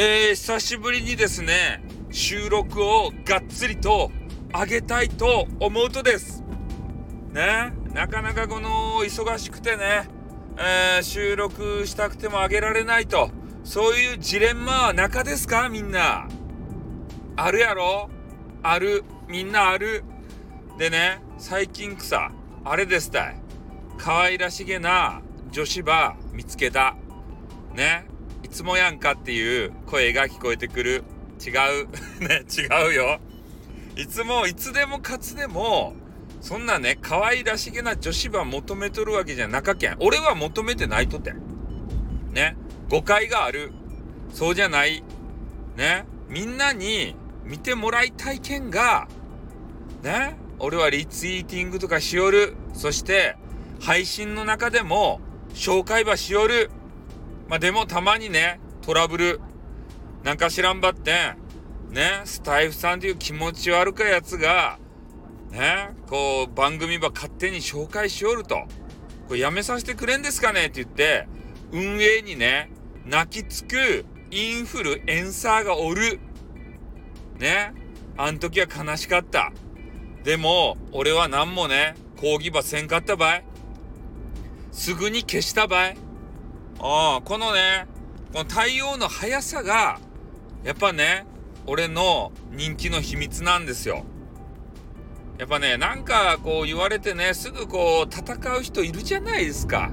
えー、久しぶりにですね、収録をがっつりと上げたいと思うとです。ね、なかなかこの忙しくてね、えー、収録したくても上げられないと、そういうジレンマは中ですかみんな。あるやろ？ある。みんなある。でね、最近草、あれですたい。可愛らしげな女子ば見つけた。ね。いつもやんかっていう声が聞こえてくる。違う。ね、違うよ。いつも、いつでもかつでも、そんなね、可愛らしげな女子ば求めとるわけじゃなかけん。俺は求めてないとて。ね。誤解がある。そうじゃない。ね。みんなに見てもらいたい件が、ね。俺はリツイーティングとかしよる。そして、配信の中でも、紹介ばしよる。まあでもたまにね、トラブル、なんか知らんばって、ね、スタイフさんという気持ち悪かやつが、ね、こう番組ば勝手に紹介しよると。これやめさせてくれんですかね？って言って、運営にね、泣きつくインフルエンサーがおる。ね。あん時は悲しかった。でも、俺は何もね、抗議ばせんかったばい。すぐに消したばい。ああ、このね、この対応の速さが、やっぱね、俺の人気の秘密なんですよ。やっぱね、なんかこう言われてね、すぐこう戦う人いるじゃないですか。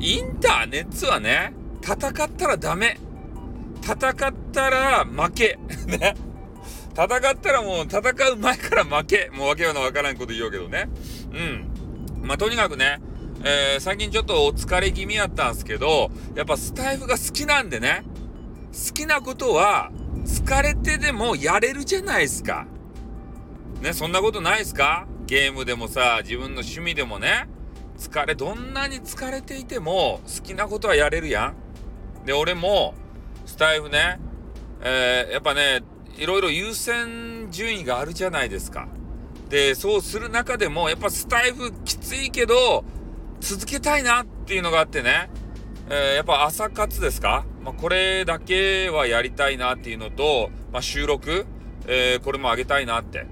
インターネットはね、戦ったらダメ。戦ったら負け。ね。戦ったらもう戦う前から負け。もうわけのわからんこと言おうけどね。うん。まあ、とにかくね、えー、最近ちょっとお疲れ気味やったんですけど、やっぱスタイフが好きなんでね、好きなことは疲れてでもやれるじゃないですか。ね、そんなことないですか？ゲームでもさ、自分の趣味でもね、疲れ、どんなに疲れていても好きなことはやれるやん。で、俺も、スタイフね、えー、やっぱね、いろいろ優先順位があるじゃないですか。で、そうする中でも、やっぱスタイフきついけど、続けたいなっていうのがあってね、えー、やっぱ朝活ですか、まあ、これだけはやりたいなっていうのと、まあ、収録、えー、これも上げたいなって。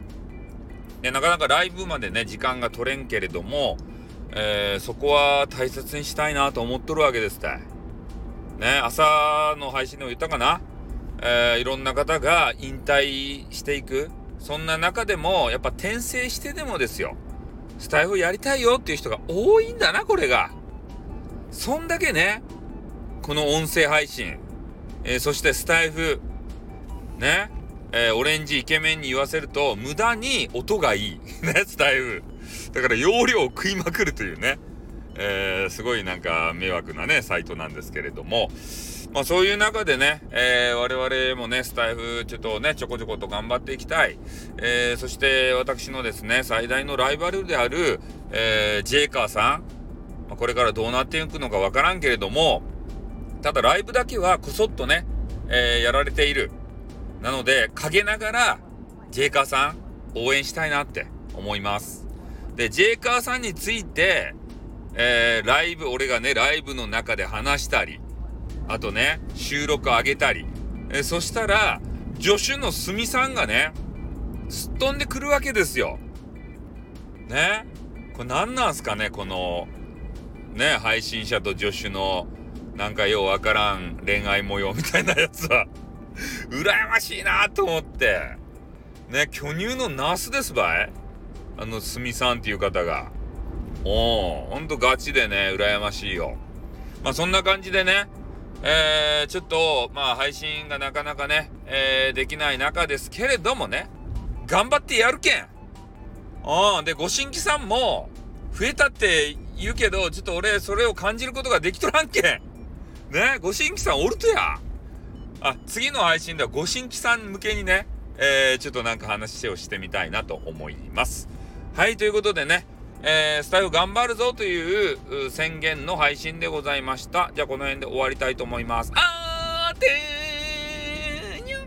でなかなかライブまでね、時間が取れんけれども、えー、そこは大切にしたいなと思っとるわけですって。ね、朝の配信でも言ったかな？えー、いろんな方が引退していく。そんな中でも、やっぱ転生してでもですよ。スタイフやりたいよっていう人が多いんだな、これが。そんだけね、この音声配信、えー、そしてスタイフ、ね、えー、オレンジイケメンに言わせると、無駄に音がいい。ね、スタイフ。だから容量を食いまくるというね、えー、すごいなんか迷惑なね、サイトなんですけれども、まあそういう中でね、えー、我々もね、スタイフちょっとね、ちょこちょこと頑張っていきたい。えー、そして私のですね、最大のライバルである、えー、ジェイカーさん。まあ、これからどうなっていくのかわからんけれども、ただライブだけはこそっとね、えー、やられている。なので、陰ながら、ジェイカーさん、応援したいなって思います。で、ジェイカーさんについて、えー、ライブ、俺がね、ライブの中で話したり、あとね、収録上げたり。えそしたら、助手のすみさんがね、すっ飛んでくるわけですよ。ね？これ何なんすかね、この、ね、配信者と助手の、なんかようわからん恋愛模様 みたいなやつは羨ましいなと思って。ね、巨乳のナースですばい？あの、すみさんっていう方が。おー、ほんとガチでね、羨ましいよ。まあそんな感じでね、えー、ちょっと、まあ、配信がなかなかね、えー、できない中ですけれどもね、頑張ってやるけん。うん。で、ご新規さんも、増えたって言うけど、ちょっと俺、それを感じることができとらんけん。ね、ご新規さんおるとや。あ、次の配信ではご新規さん向けにね、えー、ちょっとなんか話をしてみたいなと思います。はい、ということでね、えー、スタイフ頑張るぞという宣言の配信でございました。じゃあこの辺で終わりたいと思います。あーてーにゃ